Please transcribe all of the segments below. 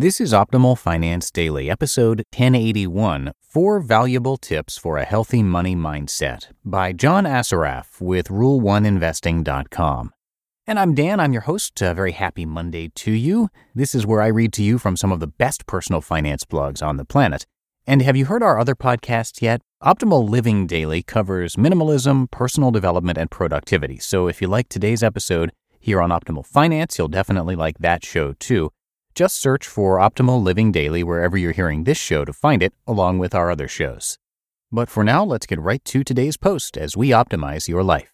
This is Optimal Finance Daily, episode 1081 Four Valuable Tips for a Healthy Money Mindset by John Assaraf with Rule1Investing.com. And I'm Dan, I'm your host. A very happy Monday to you. This is where I read to you from some of the best personal finance blogs on the planet. And have you heard our other podcasts yet? Optimal Living Daily covers minimalism, personal development, and productivity. So if you like today's episode here on Optimal Finance, you'll definitely like that show too. Just search for Optimal Living Daily wherever you're hearing this show to find it, along with our other shows. But for now, let's get right to today's post as we optimize your life.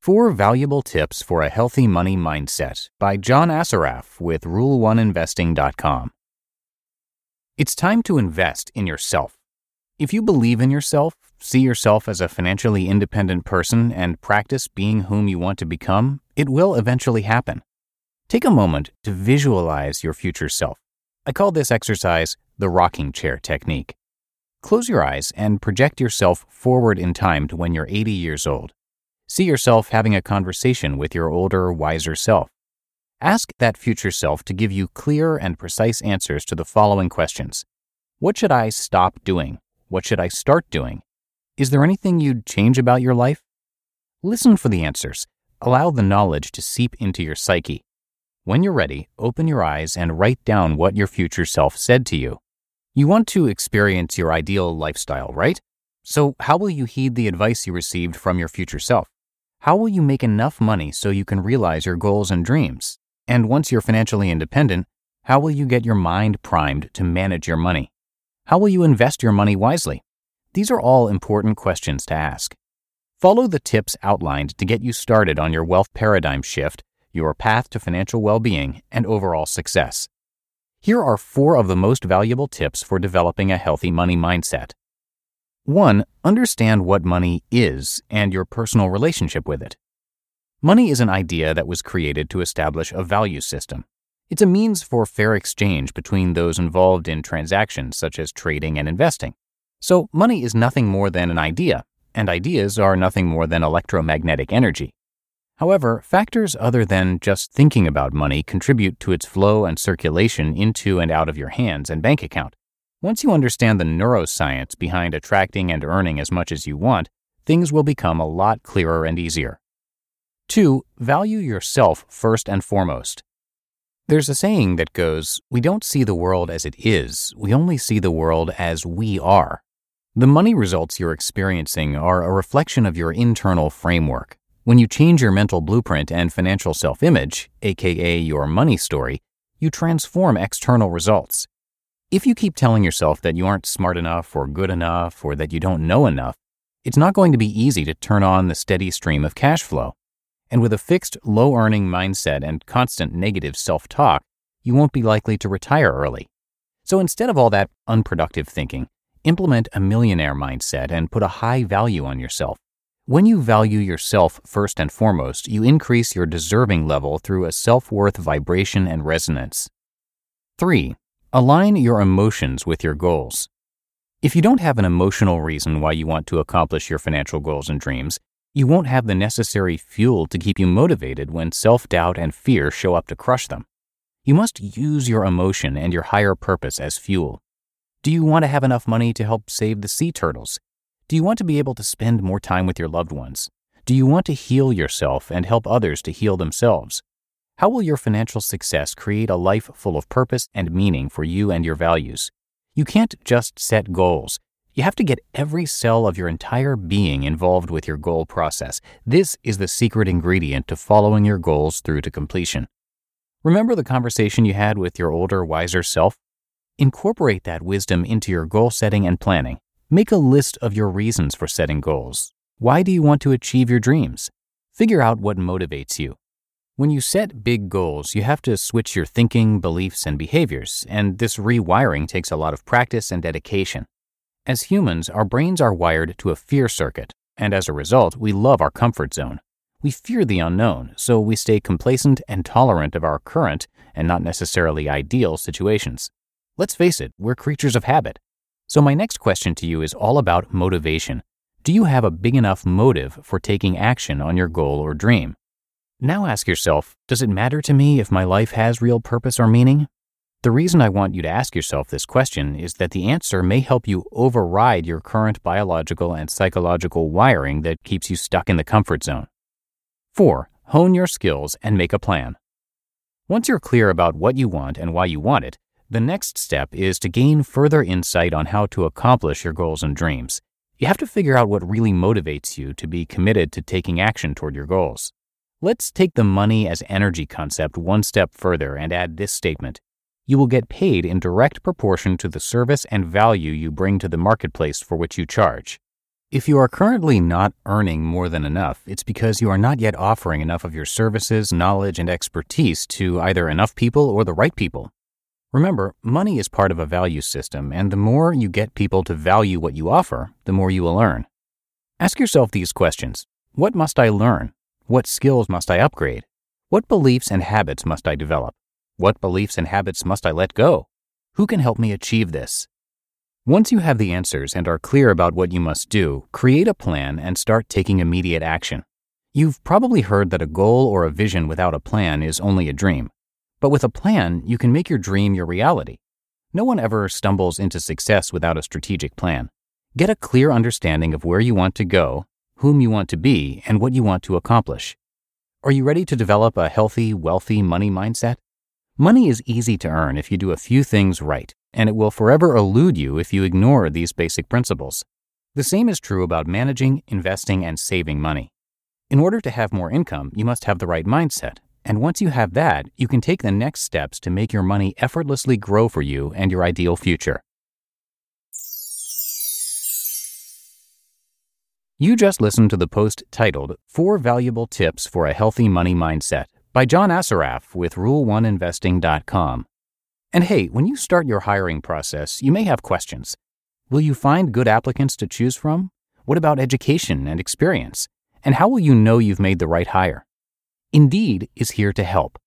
Four Valuable Tips for a Healthy Money Mindset by John Assaraf with Rule1Investing.com. It's time to invest in yourself. If you believe in yourself, see yourself as a financially independent person, and practice being whom you want to become, it will eventually happen. Take a moment to visualize your future self. I call this exercise the rocking chair technique. Close your eyes and project yourself forward in time to when you're 80 years old. See yourself having a conversation with your older, wiser self. Ask that future self to give you clear and precise answers to the following questions What should I stop doing? What should I start doing? Is there anything you'd change about your life? Listen for the answers. Allow the knowledge to seep into your psyche. When you're ready, open your eyes and write down what your future self said to you. You want to experience your ideal lifestyle, right? So, how will you heed the advice you received from your future self? How will you make enough money so you can realize your goals and dreams? And once you're financially independent, how will you get your mind primed to manage your money? How will you invest your money wisely? These are all important questions to ask. Follow the tips outlined to get you started on your wealth paradigm shift, your path to financial well being, and overall success. Here are four of the most valuable tips for developing a healthy money mindset. 1. Understand what money is and your personal relationship with it. Money is an idea that was created to establish a value system. It's a means for fair exchange between those involved in transactions such as trading and investing. So, money is nothing more than an idea, and ideas are nothing more than electromagnetic energy. However, factors other than just thinking about money contribute to its flow and circulation into and out of your hands and bank account. Once you understand the neuroscience behind attracting and earning as much as you want, things will become a lot clearer and easier. 2. Value yourself first and foremost. There's a saying that goes, We don't see the world as it is, we only see the world as we are. The money results you're experiencing are a reflection of your internal framework. When you change your mental blueprint and financial self image, aka your money story, you transform external results. If you keep telling yourself that you aren't smart enough or good enough or that you don't know enough, it's not going to be easy to turn on the steady stream of cash flow. And with a fixed, low earning mindset and constant negative self talk, you won't be likely to retire early. So instead of all that unproductive thinking, Implement a millionaire mindset and put a high value on yourself. When you value yourself first and foremost, you increase your deserving level through a self worth vibration and resonance. 3. Align your emotions with your goals. If you don't have an emotional reason why you want to accomplish your financial goals and dreams, you won't have the necessary fuel to keep you motivated when self doubt and fear show up to crush them. You must use your emotion and your higher purpose as fuel. Do you want to have enough money to help save the sea turtles? Do you want to be able to spend more time with your loved ones? Do you want to heal yourself and help others to heal themselves? How will your financial success create a life full of purpose and meaning for you and your values? You can't just set goals. You have to get every cell of your entire being involved with your goal process. This is the secret ingredient to following your goals through to completion. Remember the conversation you had with your older, wiser self? Incorporate that wisdom into your goal setting and planning. Make a list of your reasons for setting goals. Why do you want to achieve your dreams? Figure out what motivates you. When you set big goals, you have to switch your thinking, beliefs, and behaviors, and this rewiring takes a lot of practice and dedication. As humans, our brains are wired to a fear circuit, and as a result, we love our comfort zone. We fear the unknown, so we stay complacent and tolerant of our current, and not necessarily ideal, situations. Let's face it, we're creatures of habit. So, my next question to you is all about motivation. Do you have a big enough motive for taking action on your goal or dream? Now ask yourself Does it matter to me if my life has real purpose or meaning? The reason I want you to ask yourself this question is that the answer may help you override your current biological and psychological wiring that keeps you stuck in the comfort zone. 4. Hone your skills and make a plan. Once you're clear about what you want and why you want it, the next step is to gain further insight on how to accomplish your goals and dreams. You have to figure out what really motivates you to be committed to taking action toward your goals. Let's take the money as energy concept one step further and add this statement. You will get paid in direct proportion to the service and value you bring to the marketplace for which you charge. If you are currently not earning more than enough, it's because you are not yet offering enough of your services, knowledge, and expertise to either enough people or the right people. Remember, money is part of a value system, and the more you get people to value what you offer, the more you will earn. Ask yourself these questions What must I learn? What skills must I upgrade? What beliefs and habits must I develop? What beliefs and habits must I let go? Who can help me achieve this? Once you have the answers and are clear about what you must do, create a plan and start taking immediate action. You've probably heard that a goal or a vision without a plan is only a dream. But with a plan, you can make your dream your reality. No one ever stumbles into success without a strategic plan. Get a clear understanding of where you want to go whom you want to be, and what you want to accomplish. Are you ready to develop a healthy, wealthy money mindset? Money is easy to earn if you do a few things right, and it will forever elude you if you ignore these basic principles. The same is true about managing, investing, and saving money. In order to have more income, you must have the right mindset. And once you have that, you can take the next steps to make your money effortlessly grow for you and your ideal future. You just listened to the post titled Four Valuable Tips for a Healthy Money Mindset by John Assaraf with Rule1Investing.com. And hey, when you start your hiring process, you may have questions. Will you find good applicants to choose from? What about education and experience? And how will you know you've made the right hire? Indeed is here to help.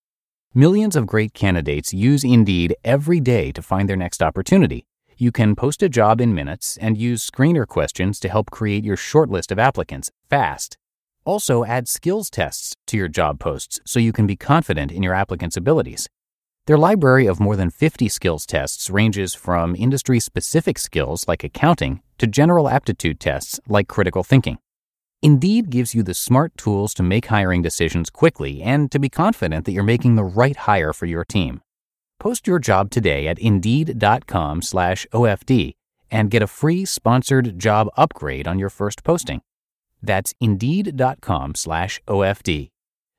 Millions of great candidates use Indeed every day to find their next opportunity. You can post a job in minutes and use screener questions to help create your shortlist of applicants fast. Also, add skills tests to your job posts so you can be confident in your applicant's abilities. Their library of more than 50 skills tests ranges from industry specific skills like accounting to general aptitude tests like critical thinking. Indeed gives you the smart tools to make hiring decisions quickly and to be confident that you're making the right hire for your team. Post your job today at Indeed.com slash OFD and get a free sponsored job upgrade on your first posting. That's Indeed.com slash OFD.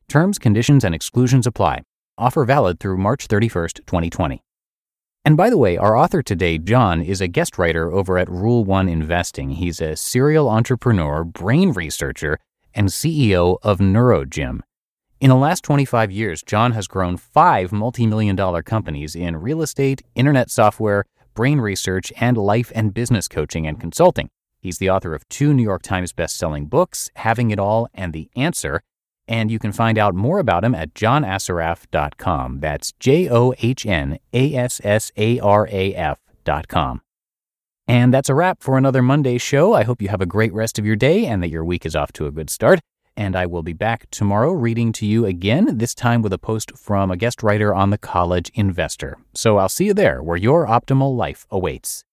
Terms, conditions, and exclusions apply. Offer valid through March 31st, 2020. And by the way, our author today, John, is a guest writer over at Rule One Investing. He's a serial entrepreneur, brain researcher, and CEO of NeuroGym. In the last 25 years, John has grown five multi million dollar companies in real estate, internet software, brain research, and life and business coaching and consulting. He's the author of two New York Times best-selling books, Having It All and The Answer, and you can find out more about him at johnassaraf.com. That's J O H N A S S A R A F.com. And that's a wrap for another Monday show. I hope you have a great rest of your day and that your week is off to a good start and I will be back tomorrow reading to you again, this time with a post from a guest writer on the College Investor. So I'll see you there where your optimal life awaits.